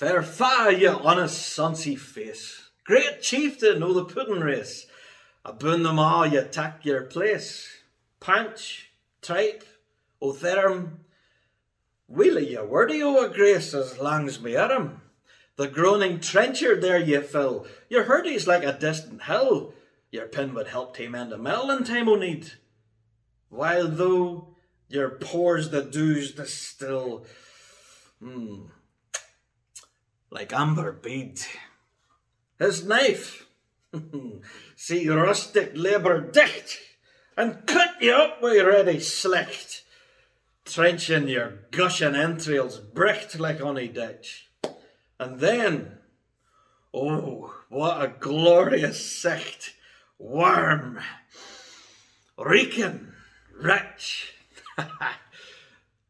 Fair fa, ye honest sonsy face, great chieftain o' the puddin' race, aboon them all ye tak your place. Panch, tripe, o therm, Wheelie ye wordy o a grace as lang's me arm. The groaning trencher there ye fill, your hurdy's like a distant hill, your pin would help tame end a mill in time o' need. While though your pores the dews distill, hmm, like amber bead. His knife, see rustic labour dicht, and cut you up wi' ready slicht, trenching your gushing entrails bricht like ony ditch. And then, oh, what a glorious sight! Worm, reeking, rich.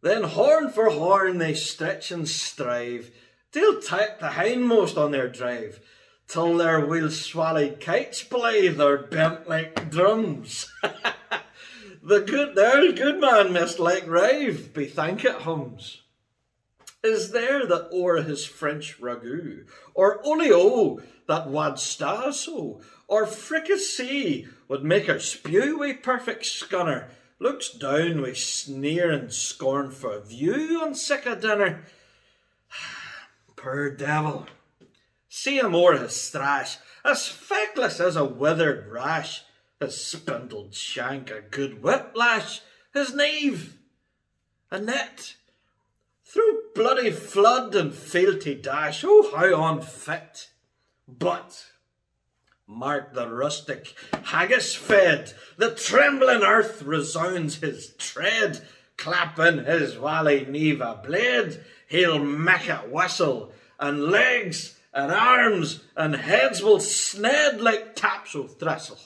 then horn for horn they stretch and strive, till take the hindmost on their drive, till their wheel swallied kites blithe or bent like drums. the good, the old good man must like rave, be thank it hums. Is there that o'er his French ragout, or olio that wad sta so, or fricassee would make her spew wi' perfect scunner, looks down wi' sneer and scorn for view on sic a dinner. Poor devil, see him o'er his strash, as feckless as a withered rash, his spindled shank a good whiplash, his knave. A net through bloody flood and fealty dash, oh how unfit! But mark the rustic haggis fed, the trembling earth resounds his tread, clapping his wally neva blade, he'll make it whistle, and legs and arms and heads will sned like taps o' thistle.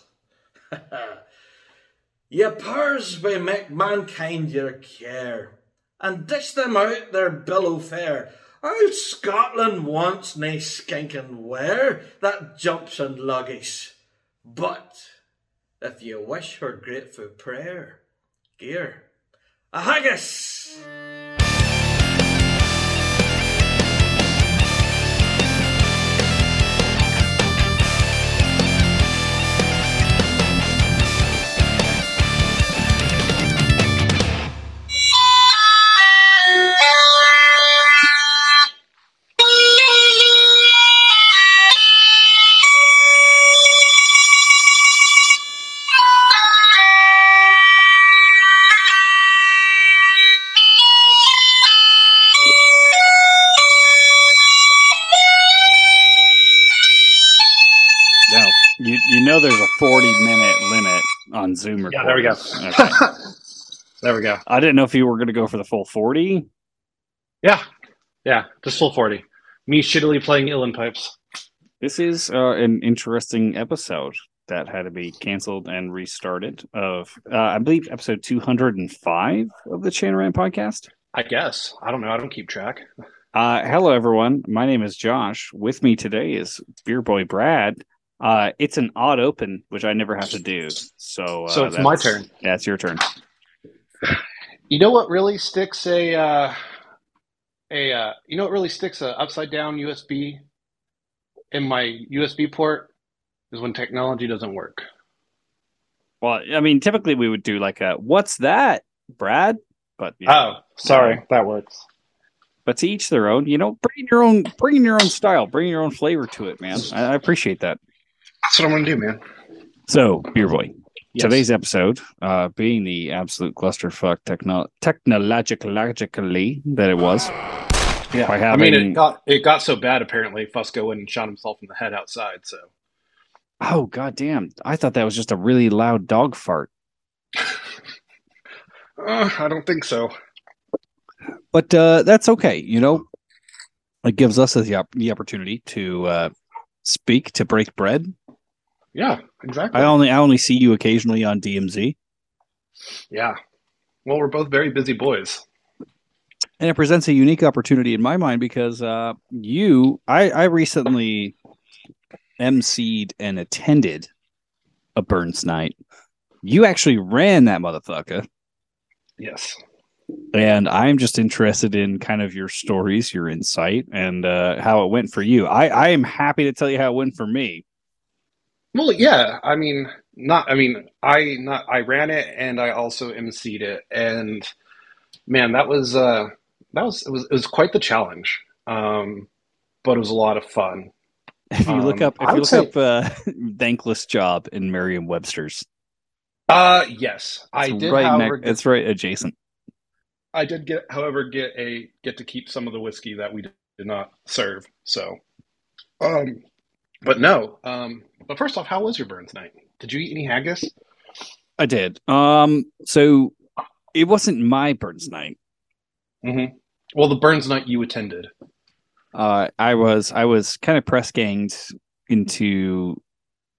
Ye powers we make mankind your care and dish them out their billow fare. Old Scotland wants nae skinking ware that jumps and luggies. But if you wish her grateful prayer, gear a haggis. On Zoom recordings. Yeah, there we go. Okay. There we go. I didn't know if you were going to go for the full 40. Yeah, yeah, just full forty. Me shittily playing Uilleann pipes. This is uh, an interesting episode that had to be canceled and restarted. Of uh, I believe episode 205 of the Chain Rant podcast. I guess I don't know. I don't keep track. Uh, hello, everyone. My name is Josh. With me today is Beer Boy Brad. Uh, it's an odd open, which I never have to do. So, uh, So it's my turn. Yeah, it's your turn. You know what really sticks a uh, a uh, you know what really sticks a upside down USB in my USB port is when technology doesn't work. Well, I mean, typically we would do like a "What's that, Brad?" But yeah. Oh, sorry, that works. but to each their own. You know, bring your own, bring your own style, bring your own flavor to it, man. I, I appreciate that. That's what I'm gonna do, man. So, beer boy, Yes. today's episode, uh, being the absolute clusterfuck techno- technologically that it was, Yeah, by I mean, it got it got so bad. Apparently, Fusco went and shot himself in the head outside. So oh goddamn, I thought that was just a really loud dog fart. uh, I don't think so. But uh, that's okay. You know, it gives us the, op- the opportunity to uh, speak to break bread. Yeah, exactly. I only I only see you occasionally on DMZ. Yeah. Well, we're both very busy boys. and it presents a unique opportunity in my mind because uh, you, I, I recently emceed and attended a Burns night. You actually ran that motherfucker. Yes. and I'm just interested in kind of your stories, your insight, and uh, how it went for you. I, I am happy to tell you how it went for me. Well, yeah, I mean, not, I mean, I not, I ran it and I also emceed it, and man, that was, uh, that was, it was, it was quite the challenge. Um, but it was a lot of fun. If you look Um, up, if you look say- up, uh, thankless job in Merriam-Webster's, Uh, yes, I it's did. right, however, get, it's right adjacent. I did get, however, get a get to keep some of the whiskey that we did not serve. So, um, but no. Um, but first off, how was your Burns night? Did you eat any haggis? I did. Um, so it wasn't my Burns night. Mm-hmm. Well, the Burns night you attended. Uh, I was I was kind of press ganged into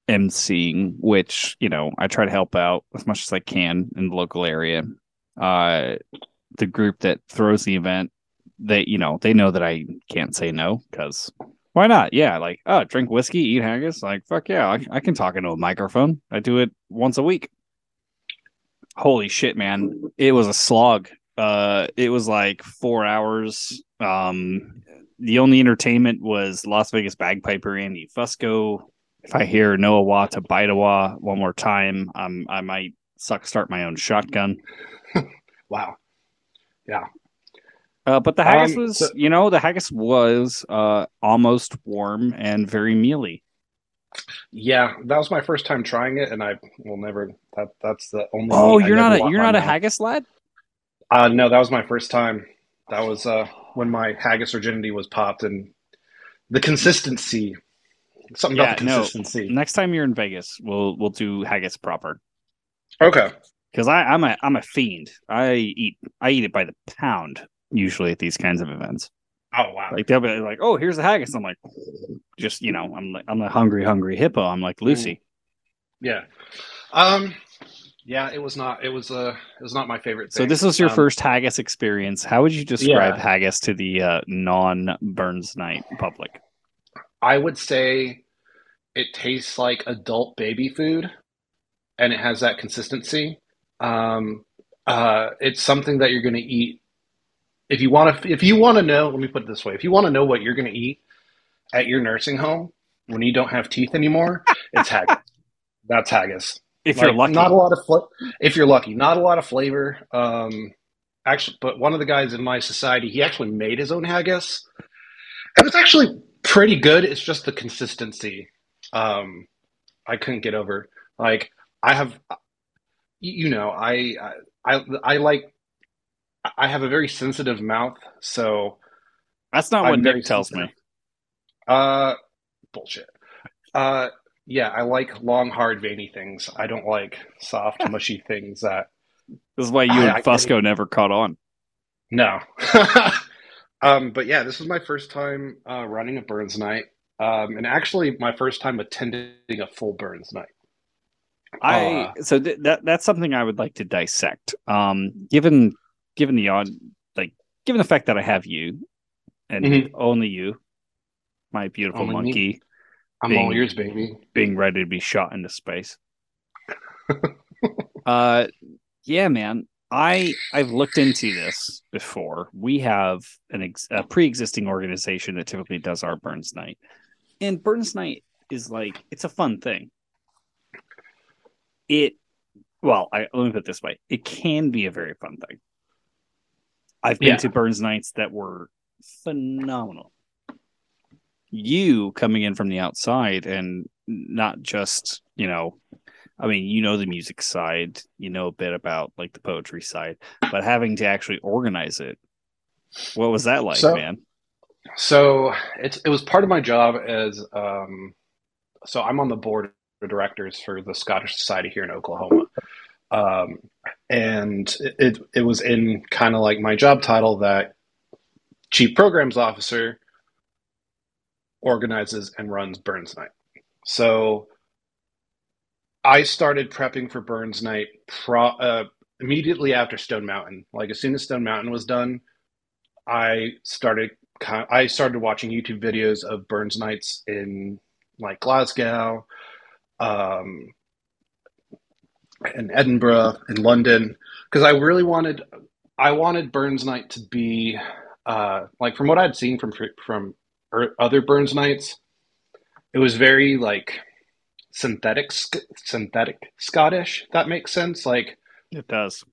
emceeing, which you know I try to help out as much as I can in the local area. Uh, the group that throws the event, they you know they know that I can't say no because why not? Yeah, like oh, drink whiskey, eat haggis, like fuck yeah, I, I can talk into a microphone. I do it once a week. Holy shit, man! It was a slog. Uh, it was like four hours. Um, the only entertainment was Las Vegas bagpiper Andy Fusco. If I hear Noah Wah to Bidawa one more time, um, I might suck start my own shotgun. Wow. Uh, but the haggis Um, was, so- you know, the haggis was uh, almost warm and very mealy. Yeah, that was my first time trying it, and I will never. That that's the only. Oh, you're not a you're not a haggis lad. Uh, no, that was my first time. That was uh, when my haggis virginity was popped, and the consistency, something about the Yeah, no. consistency. Next time you're in Vegas, we'll we'll do haggis proper. Okay. Because I'm a I'm a fiend. I eat I eat it by the pound usually at these kinds of events. Oh wow. Like they'll be like, "Oh, here's the haggis." I'm like, just you know, I'm like I'm a hungry, hungry hippo. I'm like Lucy. Yeah. Um. Yeah, it was not. It was uh. It was not my favorite So this was your Um, first haggis experience. How would you describe Yeah. haggis to the uh, non Burns night public? I would say it tastes like adult baby food, and it has that consistency. Um. Uh. It's something that you're going to eat if you want to. If you want to know, let me put it this way: if you want to know what you're going to eat at your nursing home when you don't have teeth anymore, it's haggis. That's haggis. If you're lucky, not a lot of fla- if you're lucky, not a lot of flavor. Um, actually, but one of the guys in my society, he actually made his own haggis, and it's actually pretty good. It's just the consistency. Um, I couldn't get over. Like I have, you know, I I I like. I have a very sensitive mouth, so that's not I'm what Nick tells me. uh, bullshit. Uh, yeah, I like long, hard, veiny things. I don't like soft, mushy things that This is why you I- and I- Fusco never caught on. No. um, but yeah, this was my first time uh, running a Burns night, um, and actually my first time attending a full Burns night. I so th- that that's something I would like to dissect. Um, given given the odd like given the fact that I have you and Mhm. only you, my beautiful Only me. monkey, I'm Being- all yours, baby. being ready to be shot into space. uh, yeah, man. I I've looked into this before. We have an ex- a pre-existing organization that typically does our Burns night, and Burns night is like it's a fun thing. It well, I let me put it this way: it can be a very fun thing. I've been Yeah. to Burns nights that were phenomenal. You coming in from the outside and not just you know I mean, you know the music side, you know a bit about like the poetry side, but having to actually organize it, what was that like, So- man? So it's it was part of my job as um, so I'm on the board of directors for the Scottish Society here in Oklahoma, um, and it it, was in kind of like my job title that chief programs officer organizes and runs Burns Night. So I started prepping for Burns Night pro, uh, immediately after Stone Mountain. Like as soon as Stone Mountain was done, I started I started watching YouTube videos of Burns nights in like Glasgow, um, in Edinburgh, in London, because I really wanted I wanted Burns Night to be uh, like from what I'd seen from from other Burns nights, it was very like synthetic synthetic Scottish. that makes sense. Like it does.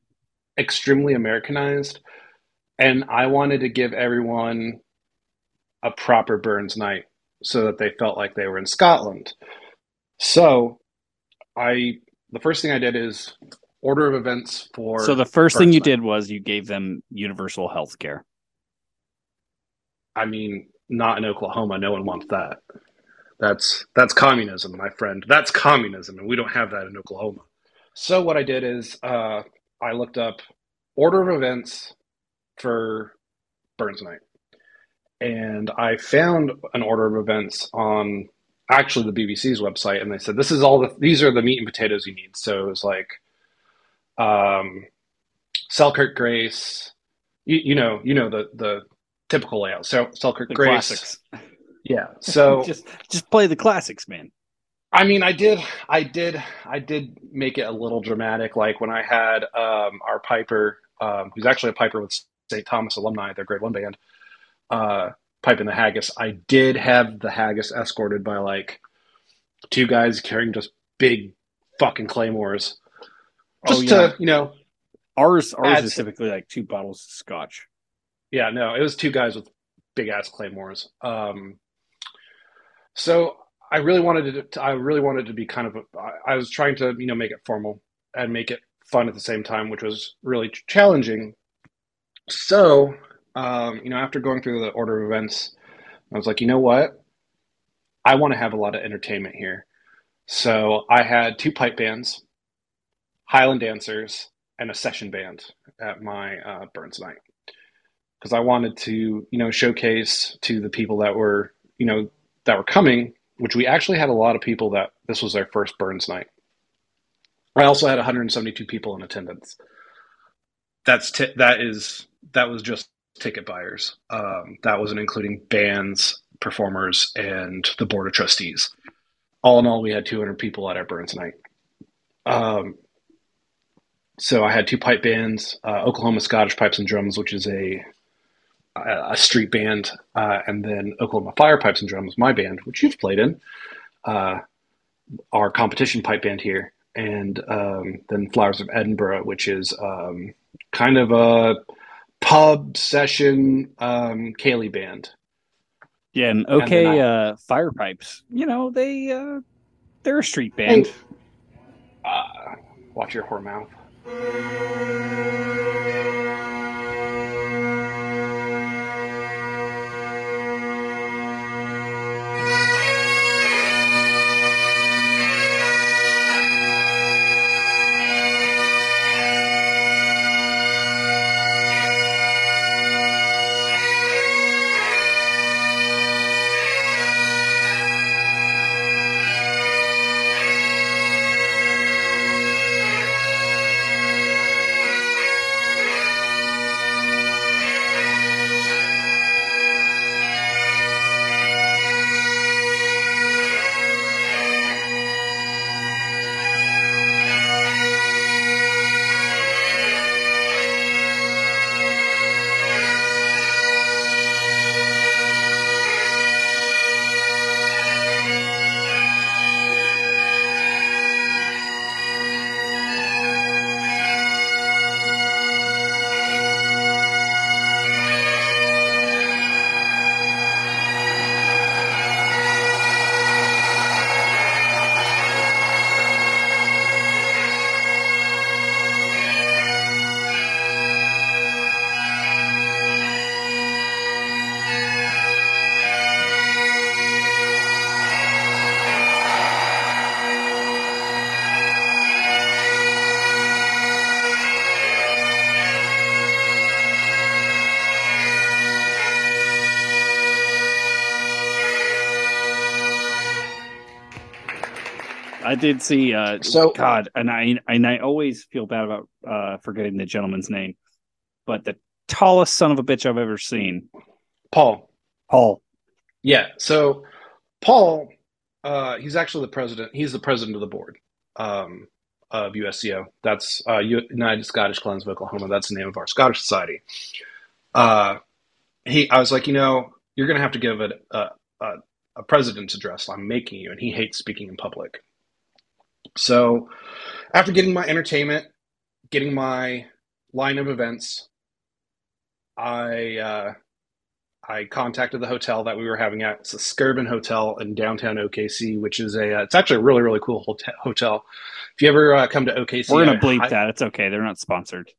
Extremely Americanized, and I wanted to give everyone a proper Burns night so that they felt like they were in Scotland. So, I the first thing I did is order of events for. So the first thing you did was you gave them universal health care. I mean, not in Oklahoma. No one wants that. That's that's communism, my friend. That's communism, and we don't have that in Oklahoma. So what I did is uh, I looked up order of events for Burns Night, and I found an order of events on actually the BBC's website, and they said this is all the these are the meat and potatoes you need. So it was like um, Selkirk Grace, you, you know, you know the the typical layout. So Selkirk the Grace. Classics. Yeah. So just just play the classics, man. I mean, I did, I did, I did make it a little dramatic. Like when I had um, our piper, um, who's actually a piper with St. Thomas alumni, their grade one band, uh, piping the haggis. I did have the haggis escorted by like two guys carrying just big fucking claymores, just oh, yeah. to you know. Ours, ours is typically like two bottles of scotch. Yeah, no, it was two guys with big ass claymores. Um, so I really wanted to, I really wanted to be kind of, a, I was trying to, you know, make it formal and make it fun at the same time, which was really challenging. So, um, you know, after going through the order of events, I was like, you know what? I want to have a lot of entertainment here. So I had two pipe bands, Highland dancers, and a session band at my uh, Burns night because I wanted to, you know, showcase to the people that were, you know, that were coming, which we actually had a lot of people that this was their first Burns night. I also had 172 people in attendance. That's t- that is that was just ticket buyers. Um, that wasn't including bands, performers, and the board of trustees. All in all, we had 200 people at our Burns night. Um, so I had two pipe bands, uh, Oklahoma Scottish Pipes and Drums, which is a a street band, uh, and then Oklahoma Fire Pipes and Drums, my band, which you've played in, uh, our competition pipe band here, and um, then Flowers of Edinburgh, which is um, kind of a pub session um, ceilidh band. Yeah, and okay, and I, uh, Fire Pipes, you know they uh, they're a street band. And, uh, watch your whore mouth. I did see. Uh, so God, and I and I always feel bad about uh, forgetting the gentleman's name, but the tallest son of a bitch I've ever seen, Paul. Paul. Yeah. So Paul, uh, he's actually the president. He's the president of the board um, of USCO. That's uh, United Scottish Clubs of Oklahoma. That's the name of our Scottish Society. Uh, he, I was like, you know, you're going to have to give a, a, a, a president's address. I'm making you, and he hates speaking in public. So, after getting my entertainment, getting my line of events, I uh, I contacted the hotel that we were having at. It's a Skirvin Hotel in downtown OKC, which is a uh, it's actually a really really cool hotel. If you ever uh, come to OKC, we're gonna bleep I, that. It's okay. They're not sponsored.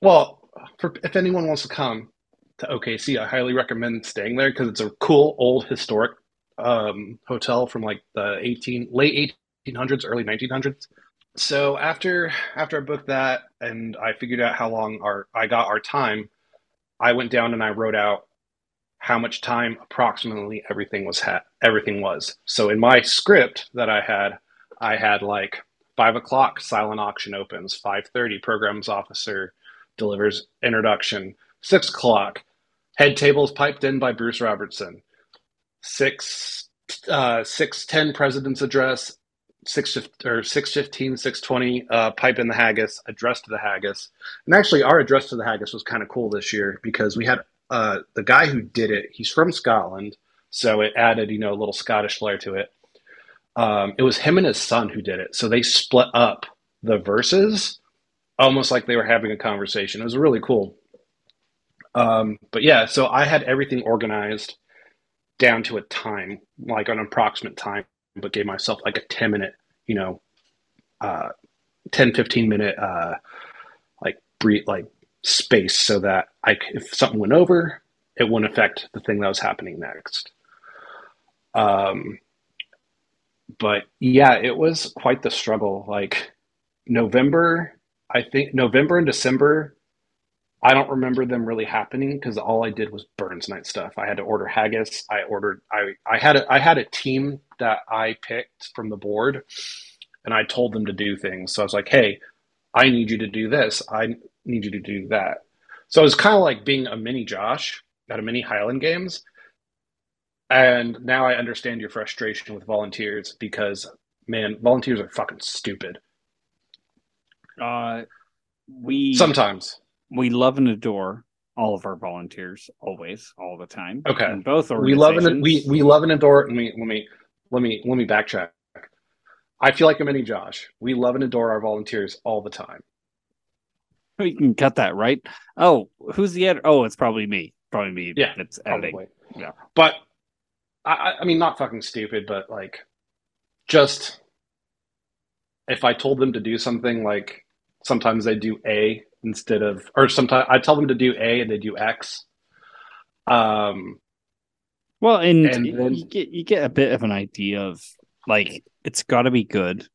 Well, for, if anyone wants to come to OKC, I highly recommend staying there because it's a cool old historic um, hotel from like the eighteen late 1800s, early 1900s. So after after I booked that and I figured out how long our I got our time, I went down and I wrote out how much time approximately everything was ha- everything was. So in my script that I had, I had like five o'clock silent auction opens, five thirty programs officer delivers introduction, six o'clock head tables piped in by Bruce Robertson, six uh, six ten president's address, six or six fifteen, six twenty, uh, pipe in the haggis, address to the haggis, and actually our address to the haggis was kind of cool this year because we had uh, the guy who did it. He's from Scotland, so it added you know a little Scottish flair to it. Um, it was him and his son who did it, so they split up the verses almost like they were having a conversation. It was really cool. Um, but yeah, so I had everything organized down to a time, like an approximate time but gave myself like a 10 minute, you know, uh, 10, 15 minute, uh, like breathe, like space so that I, if something went over, it wouldn't affect the thing that was happening next. Um, but yeah, it was quite the struggle. Like November, I think November and December I don't remember them really happening because all I did was Burns night stuff. I had to order haggis. I ordered. I I had a I had a team that I picked from the board, and I told them to do things. So I was like, hey, I need you to do this. I need you to do that. So it was kind of like being a mini Josh at a mini Highland Games. And now I understand your frustration with volunteers because man, volunteers are fucking stupid. Uh, we sometimes we love and adore all of our volunteers always all the time. Okay. In both we love and we we love and adore and we let me let me let me backtrack. I feel like a mini josh. We love and adore our volunteers all the time. We can cut that right? Oh who's the editor oh it's probably me. Probably me. Yeah it's editing. Probably. yeah. But i i mean not fucking stupid but like just if i told them to do something like sometimes they do a instead of, or sometimes I tell them to do A and they do X. Um, well, and, and then, you get you get a bit of an idea of like it's got to be good,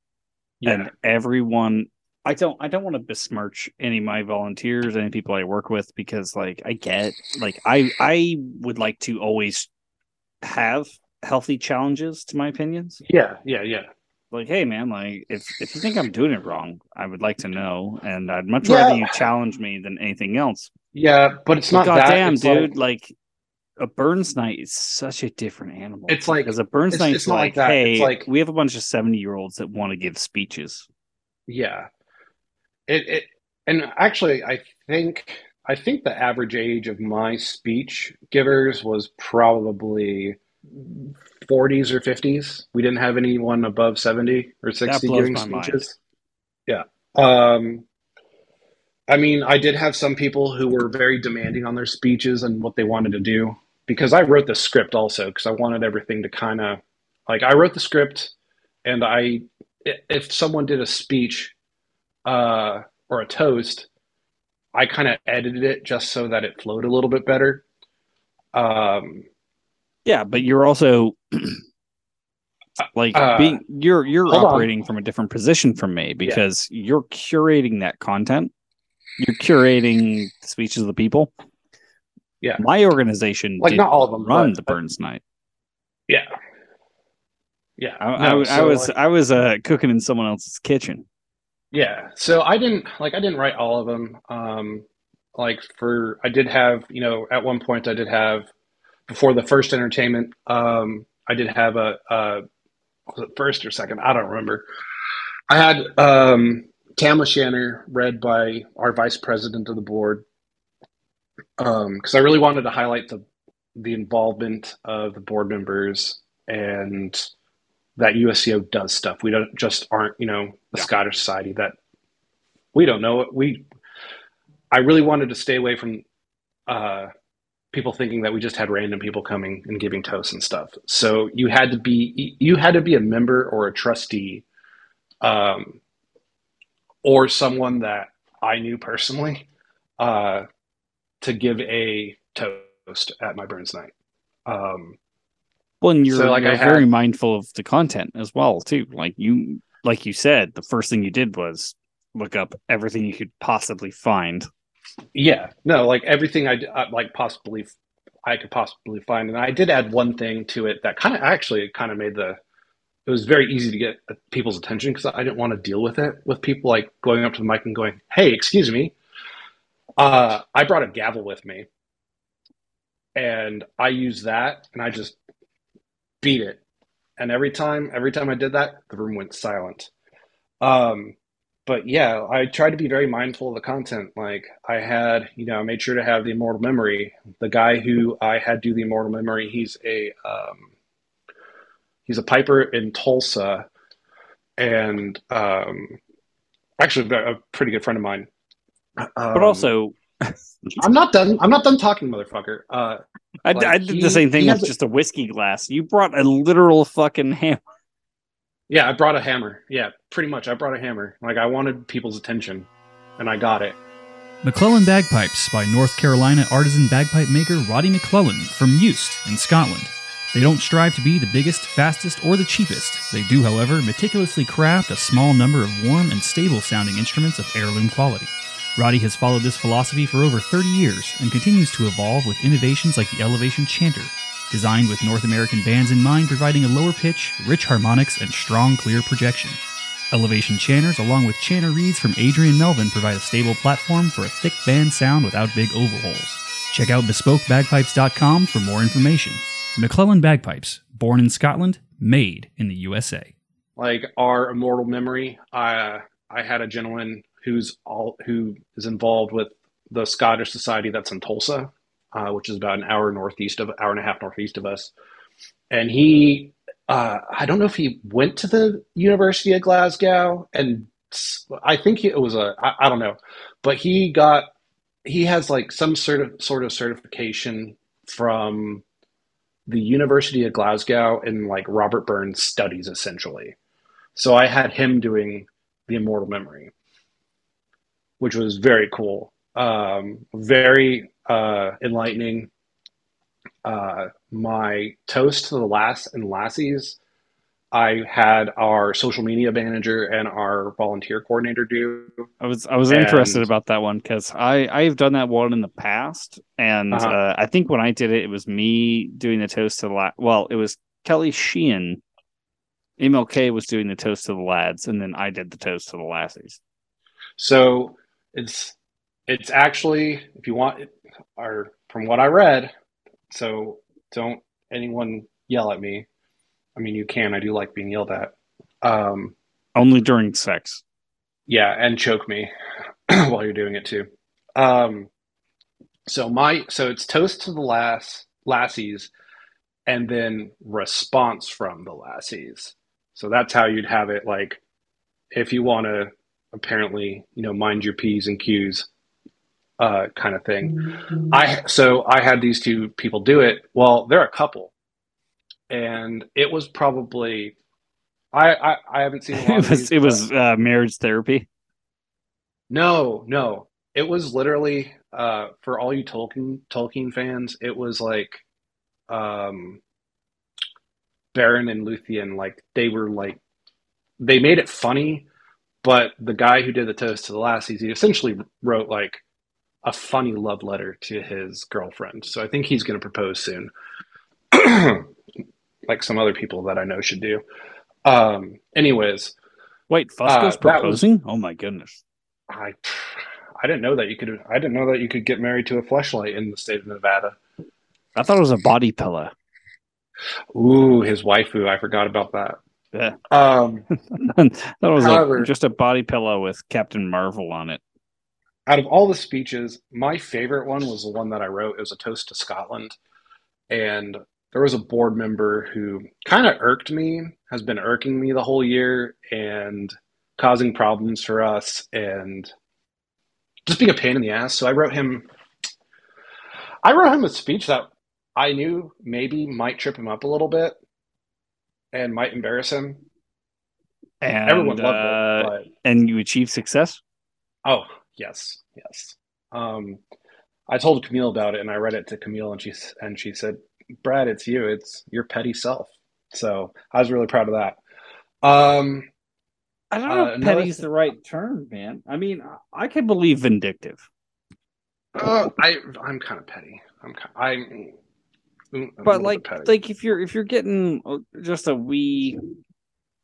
yeah. and everyone. I don't I don't want to besmirch any of my volunteers, any people I work with, because like I get like I I would like to always have healthy challenges to my opinions. Yeah, yeah, yeah like, hey man, like if if you think I'm doing it wrong, I would like to know, and I'd much yeah. rather you challenge me than anything else. Yeah, but it's not. Goddamn, dude! Like, like, a Burns night is such a different animal. It's like because a Burns night, it's like, like hey, like we have a bunch of seventy year olds that want to give speeches. Yeah, it it and actually, I think I think the average age of my speech givers was probably 40s or 50s. We didn't have anyone above 70 or 60 giving speeches. Mind. Yeah. Um, I mean, I did have some people who were very demanding on their speeches and what they wanted to do because I wrote the script also because I wanted everything to kind of like I wrote the script and I if someone did a speech uh, or a toast, I kind of edited it just so that it flowed a little bit better. Um, yeah, but you're also like uh, being you're you're operating on. from a different position from me because yeah. you're curating that content. You're curating the speeches of the people. Yeah. My organization like not all of them run but, the Burns night. Yeah. Yeah. I, no, I, so I was like, I was uh, cooking in someone else's kitchen. Yeah. So I didn't like I didn't write all of them. Um like for I did have, you know, at one point I did have before the first entertainment, um, I did have a, a was it first or second? I don't remember. I had um, Tam O'Shanter read by our vice president of the board because I really wanted to highlight the the involvement of the board members and that USCO does stuff. We don't just aren't you know the Yeah. Scottish Society that we don't know it. We I really wanted to stay away from uh, people thinking that we just had random people coming and giving toasts and stuff. So you had to be you had to be a member or a trustee, um, or someone that I knew personally, uh, to give a toast at my Burns night. Um, Well, and you're, So, like, you're had- very mindful of the content as well, too. Like you, like you said, the first thing you did was look up everything you could possibly find. Yeah, no, like everything I uh, like possibly I could possibly find, and I did add one thing to it that kind of actually kind of made the. It was very easy to get people's attention because I didn't want to deal with it with people like going up to the mic and going, "Hey, excuse me." Uh, I brought a gavel with me, and I used that, and I just beat it, and every time, every time I did that, the room went silent. Um, but yeah, I tried to be very mindful of the content. Like I had, you know, I made sure to have the immortal memory. The guy who I had do the immortal memory, he's a um, he's a piper in Tulsa, and um, actually a pretty good friend of mine. But Um, also, I'm not done. I'm not done talking, motherfucker. Uh, I, like, I did he- the same thing with has a- just a whiskey glass. You brought a literal fucking hammer. Yeah, I brought a hammer. Yeah, pretty much. I brought a hammer. Like I wanted people's attention, and I got it. McClellan Bagpipes by North Carolina artisan bagpipe maker Roddy McClellan from Uist in Scotland. They don't strive to be the biggest, fastest, or the cheapest. They do, however, meticulously craft a small number of warm and stable sounding instruments of heirloom quality. Roddy has followed this philosophy for over 30 years and continues to evolve with innovations like the Elevation Chanter, designed with North American bands in mind, providing a lower pitch, rich harmonics, and strong, clear projection. Elevation chanters, along with chanter reeds from Adrian Melvin, provide a stable platform for a thick band sound without big overhauls. Check out bespokebagpipes.com for more information. McClellan Bagpipes, born in Scotland, made in the USA. like our immortal memory. I I had a gentleman who's all who is involved with the Scottish Society that's in Tulsa, uh, which is about an hour northeast of hour and a half northeast of us, and he. Uh, I don't know if he went to the University of Glasgow, and I think it was a I, I don't know, but he got he has like some sort of sort of certification from the University of Glasgow in like Robert Burns studies essentially. So I had him doing the immortal memory, which was very cool. Um, very uh, enlightening. Uh, my toast to the lass and lassies, I had our social media manager and our volunteer coordinator do. I was I was And- interested about that one because I I've done that one in the past, and Uh-huh. uh, I think when I did it, it was me doing the toast to the la- well, it was Kelly Sheehan. MLK was doing the toast to the lads, and then I did the toast to the lassies. So it's it's actually if you want or from what I read, so don't anyone yell at me. I mean you can, I do like being yelled at. Um Only during sex. yeah, and choke me while you're doing it too. Um so my so it's toast to the lass lassies and then response from the lassies. So that's how you'd have it like if you want to apparently, you know, mind your P's and Q's uh, kind of thing. I so I had these two people do it. Well, they're a couple, and it was probably I I, I haven't seen a lot It of was these, it was uh, marriage therapy. no no it was literally uh, for all you Tolkien Tolkien fans. It was like um, Beren and Luthien like they were like they made it funny, but the guy who did the toast to the lassies, he essentially wrote like a funny love letter to his girlfriend. So I think he's going to propose soon, like some other people that I know should do. Um, anyways, Wait, Uh, Fusco's was- proposing? Oh my goodness! I I didn't know that you could. I didn't know that you could get married to a fleshlight in the state of Nevada. I thought it was a body pillow. Ooh, his waifu. I forgot about that. Yeah. Um, that was However- a, just a body pillow with Captain Marvel on it. Out of all the speeches, my favorite one was the one that I wrote. It was a toast to Scotland. And there was a board member who kind of irked me, has been irking me the whole year and causing problems for us and just being a pain in the ass. So I wrote him I wrote him a speech that I knew maybe might trip him up a little bit and might embarrass him. And, Everyone loved uh, it, but and you achieved success. Oh, yes, yes. Um, I told Camille about it, and I read it to Camille, and she and she said, "Brad, it's you. It's your petty self." So I was really proud of that. Um, I don't Uh, know if another petty's thi- the right term, man. I mean, I can believe vindictive. uh, I I'm kind of petty. I'm. I'm. mm, I'm but like like if you're if you're getting uh, just a wee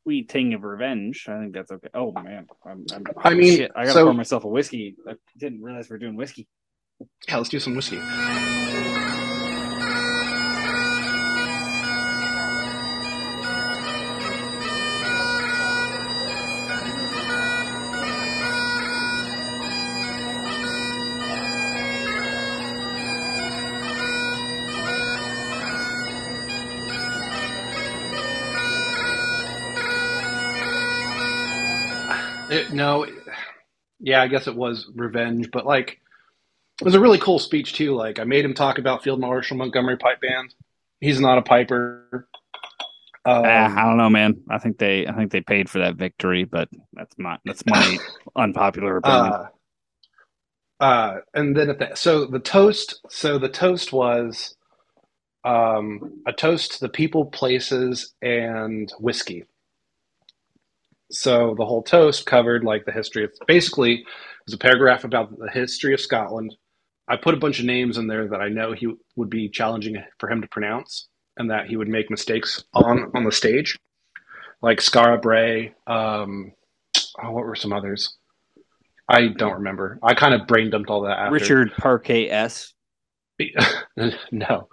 wee ting of revenge. I think that's okay. Oh man. I'm, I'm I mean, shit, i gotta so- pour myself a whiskey. I didn't realize we are doing whiskey. Yeah, let's do some whiskey. It, no, yeah, I guess it was revenge, but like it was a really cool speech too. Like I made him talk about Field Marshal Montgomery Pipe Band. He's not a piper. Um, Ah, i don't know man i think they i think they paid for that victory but that's my that's my unpopular opinion uh, uh, and then at the so the toast so the toast was um, a toast to the people, places, and whiskey. So the whole toast covered like the history of basically it was a paragraph about the history of Scotland. I put a bunch of names in there that I know he would be challenging for him to pronounce and that he would make mistakes on on the stage, like Skara Brae. Um, oh, what were some others? I don't remember. I kind of brain dumped all that after. Richard Parquet S. no,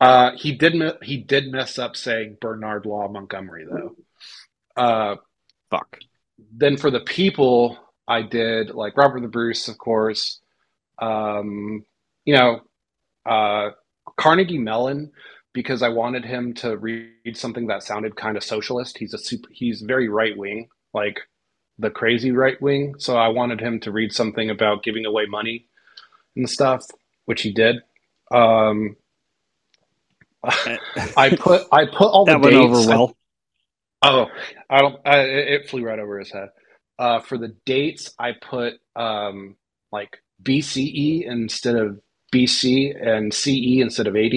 uh, he did. He did mess up saying Bernard Law Montgomery though. Uh, Fuck. then for the people, I did like Robert the Bruce, of course. Um, you know, uh, Carnegie Mellon, because I wanted him to read something that sounded kind of socialist. He's a super, he's very right wing, like the crazy right wing. So I wanted him to read something about giving away money and stuff, which he did. Um, I put I put all the that went dates. over well. Oh, I don't. I, it flew right over his head. Uh, for the dates, I put um, like BCE instead of BC and CE instead of AD.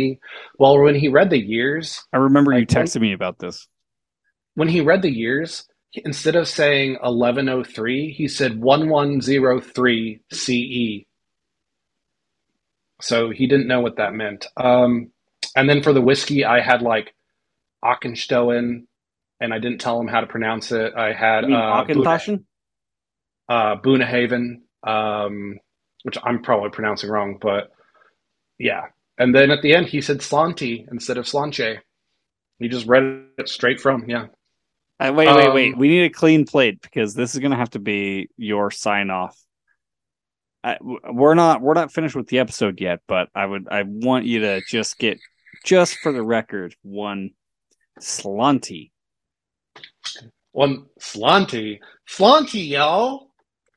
Well, when he read the years, I remember you like, when- texted me about this. when he read the years, instead of saying 1103, he said 1103 CE. So he didn't know what that meant. Um, and then for the whiskey, I had like Auchentoshan, and I didn't tell him how to pronounce it. I had You mean uh, Buna- Auchentoshan? uh, Bunnahabhain, um, which I'm probably pronouncing wrong, but yeah. And then at the end, he said Slanty instead of Slanche. He just read it straight from, yeah. Uh, wait, wait, Um, wait. We need a clean plate because this is going to have to be your sign off. I, w- we're not we're not finished with the episode yet, but I would I want you to just get just for the record one slanty. One Slanty. Slanty, y'all.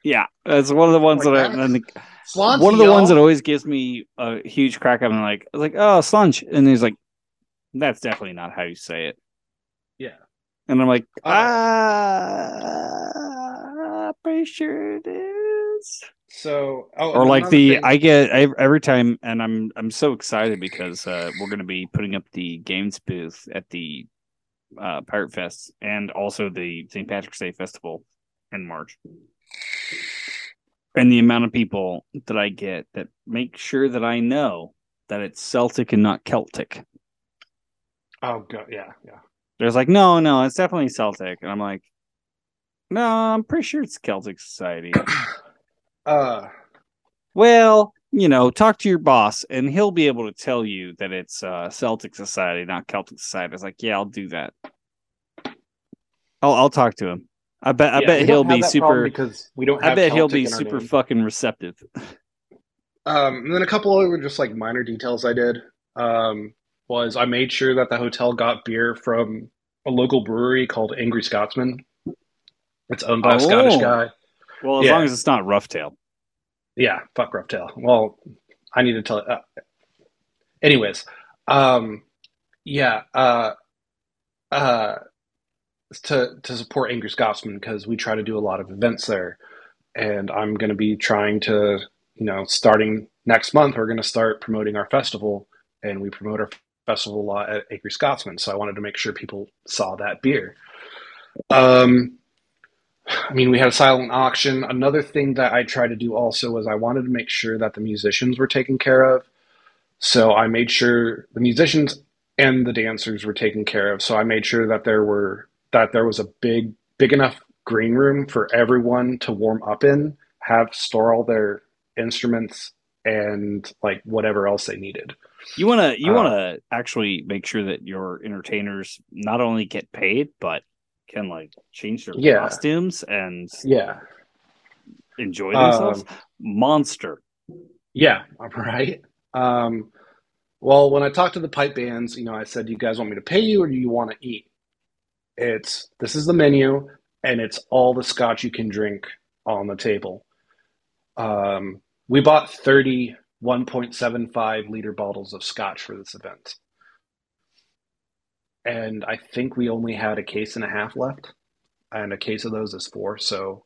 Yeah, that's one of the ones that? I, and the, Slanty, one of the ones that always gives me a huge crack up. And like I was like, oh, slunch, and he's like, that's definitely not how you say it. Yeah. And I'm like, Uh, ah, pretty sure it is. So, oh, or like the thing- I get I, every time, and I'm I'm so excited because uh, we're going to be putting up the games booth at the uh, Pirate Fest and also the St. Patrick's Day Festival in March. And the amount of people that I get that make sure that I know that it's Celtic and not Celtic. Oh, God, yeah, yeah. There's like, no, no, it's definitely Celtic, and I'm like, no, I'm pretty sure it's Celtic Society. Uh, Well, you know, talk to your boss and he'll be able to tell you that it's uh, Celtic Society, not Celtic Society. It's like, yeah, I'll do that. I'll I'll talk to him. I bet I Yeah, bet he'll be super. because we don't. I Have bet he'll be super name. fucking receptive. Um, and then a couple other just like minor details I did um, was I made sure that the hotel got beer from a local brewery called Angry Scotsman. It's owned by a Scottish Oh. guy. Well, as Yeah. long as it's not rough tail. Yeah, fuck Rough Well, I need to tell. Uh, anyways, um, yeah, uh, uh, to to support Angry Scotsman because we try to do a lot of events there, and I'm going to be trying to, you know, starting next month, we're going to start promoting our festival, and we promote our festival a lot at Angry Scotsman. So I wanted to make sure people saw that beer. Um, I mean, we had a silent auction. Another thing that I tried to do also was I wanted to make sure that the musicians were taken care of. So I made sure the musicians and the dancers were taken care of. So I made sure that there were that there was a big big enough green room for everyone to warm up in, have store all their instruments and like whatever else they needed. You want to you Uh, want to actually make sure that your entertainers not only get paid but can like change their Yeah. costumes and Yeah. enjoy themselves. Um, Monster. Yeah, right. Um, well, when I talked to the pipe bands, you know, I said, "Do you guys want me to pay you, or do you want to eat?" It's this is the menu, and it's all the scotch you can drink on the table. Um, we bought 30 1.75 liter bottles of scotch for this event, and I think we only had a case and a half left, and a case of those is four. So,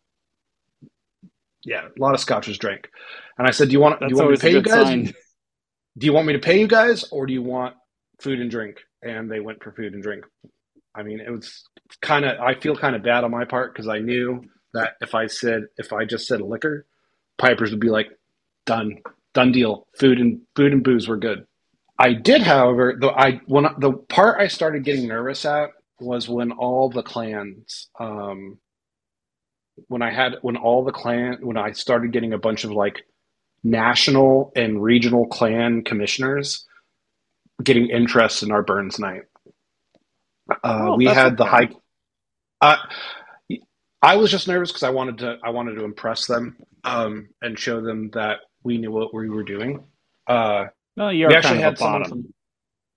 yeah, a lot of scotch was drank. And I said, "Do you want? That's do you want me to pay you guys? sign. Do you want me to pay you guys, or do you want food and drink?" And they went for food and drink. I mean, it was kind of. I feel kind of bad on my part because I knew that if I said if I just said liquor, Pipers would be like, "Done, done deal. Food and food and booze were good." I did, however, the I when the part I started getting nervous at was when all the clans, um, when I had when all the clan when I started getting a bunch of like national and regional clan commissioners getting interest in our Burns night. Uh, Oh, we had the high. Uh, I was just nervous because I wanted to I wanted to impress them um, and show them that we knew what we were doing. Uh, No, you're we actually had bottom. from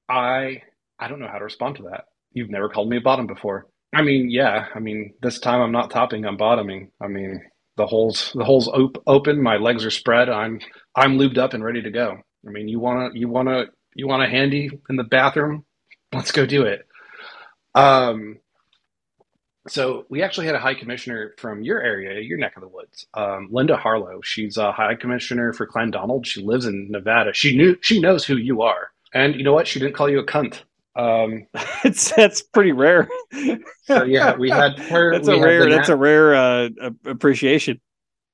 I I don't know how to respond to that. You've never called me a bottom before. I mean, yeah. I mean, this time I'm not topping. I'm bottoming. I mean, the holes the holes op- open. My legs are spread. I'm I'm lubed up and ready to go. I mean, you wanna you wanna you want a handy in the bathroom? Let's go do it. Um. So we actually had a high commissioner from your area, your neck of the woods, um, Linda Harlow. She's a high commissioner for Clan Donald. She lives in Nevada. She knew she knows who you are, and you know what? She didn't call you a cunt. Um, it's that's pretty rare. so yeah, we had her. that's a rare. That's na- a rare uh, appreciation.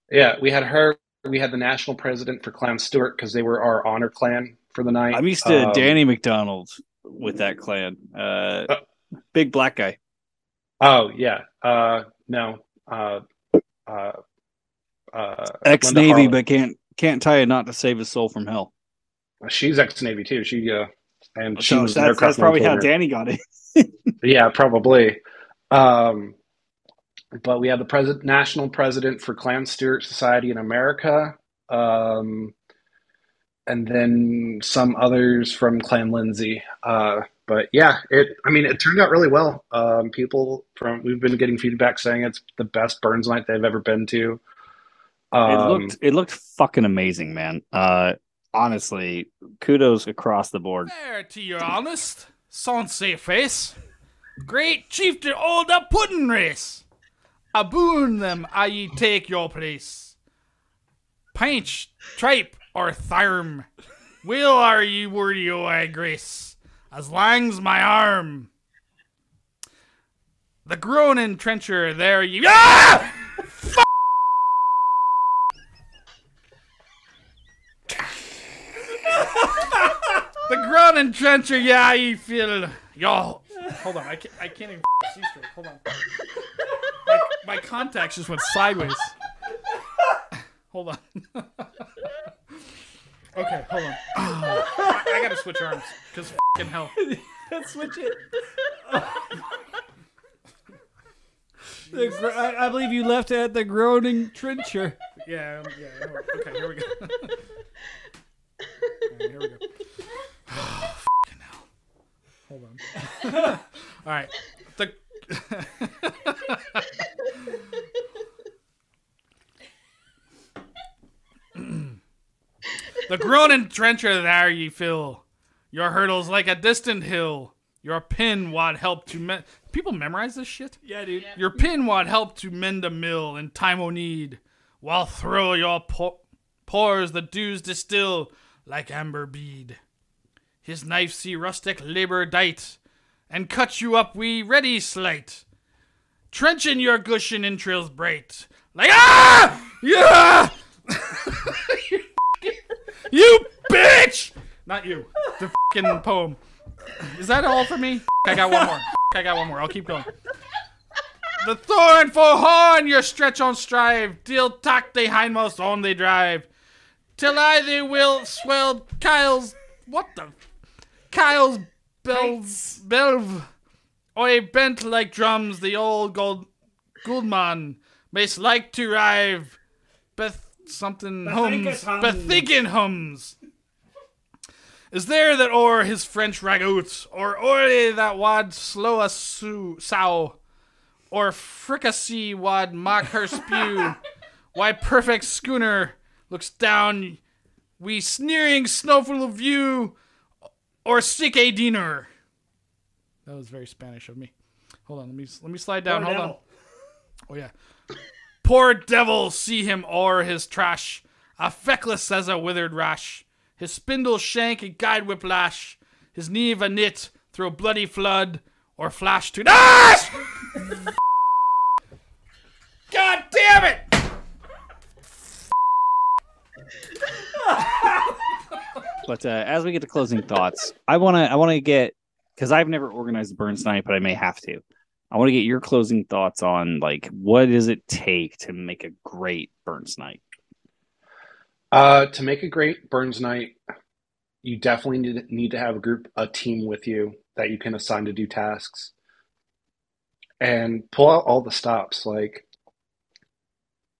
yeah. We had her. We had the national president for Clan Stewart because they were our honor clan for the night. I'm used to Um, Danny McDonald with that clan. Uh, Uh, big black guy. Oh yeah. Uh, no. Uh, uh, uh, ex Navy, but can't can't tie a knot to save his soul from hell. she's ex Navy too. She uh, and she So was that's, that's probably how. Danny got it. Yeah, probably. Um, but we have the president, national president for Clan Stewart Society in America, um, and then some others from Clan Lindsay. Uh, but yeah, it. I mean, it turned out really well. Um, people from we've been getting feedback saying it's the best Burns night they've ever been to. Um, it looked it looked fucking amazing, man. Uh, honestly, kudos across the board. There, to your honest, Sonsei face. Great chieftain all the pudding race. Aboon them, I ye take your place. Pinch, tripe, or tharm. Will are ye worthy o' grace, as lang's my arm. The groaning trencher, there ye. Ah! F- The groaning trencher, yeah, you feel. Y'all. Hold on, I can't, I can't even see straight. Hold on. My, my contacts just went sideways. Hold on. okay, hold on. I, I gotta switch arms, because fucking hell. Let's Switch it. The gr- I, I believe you left at the groaning trencher. Yeah, um, yeah. Okay, here we go. Alright, here we go. Fucking hell. Hold on. All right. The the groaning trencher there ye fill. Your hurdles like a distant hill. Your pin wad help to me- people memorize this shit. Yeah, dude. Your pin wad help to mend a mill in time o' need, while through your po- pores the dews distill like amber bead. His knife see rustic labor dight, and cut you up we ready slight, trenching your gushin entrails bright, like ah yeah, you bitch. Not you. The fucking poem. Is that all for me? I got one more. I got one more. I'll keep going. The thorn for horn your stretch on strive, till tack they hindmost on they drive, till I they will swell Kyle's what the Kyle's bells belv, oi bent like drums the old gold Gouldman mace like to rive, Beth something hums, hums. bethinking hums. Is there that o'er his French ragout, or o'er that wad slow a sou, sow, or fricassee wad mock her spew? Why perfect schooner looks down, we sneering snowful view, or sick a dinner. That was very Spanish of me. Hold on, let me let me slide down. Hold on. Oh yeah. Poor devil, see him o'er his trash, a feckless as a withered rash. His spindle shank a guide whip lash, his knee a knit through a bloody flood, or flash to dash. God damn it! But uh, as we get to closing thoughts, I want to I want to get because I've never organized a Burns night, but I may have to. I want to get your closing thoughts on like what does it take to make a great Burns night? Uh, to make a great Burns night, you definitely need, need to have a group, a team with you that you can assign to do tasks and pull out all the stops. Like,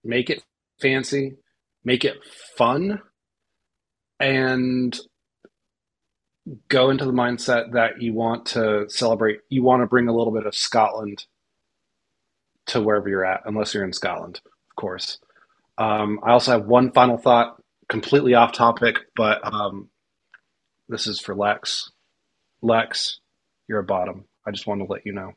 make it fancy, make it fun, and go into the mindset that you want to celebrate. You want to bring a little bit of Scotland to wherever you're at, unless you're in Scotland, of course. Um, I also have one final thought, completely off topic, but um, this is for Lex. Lex, you're a bottom. I just want to let you know.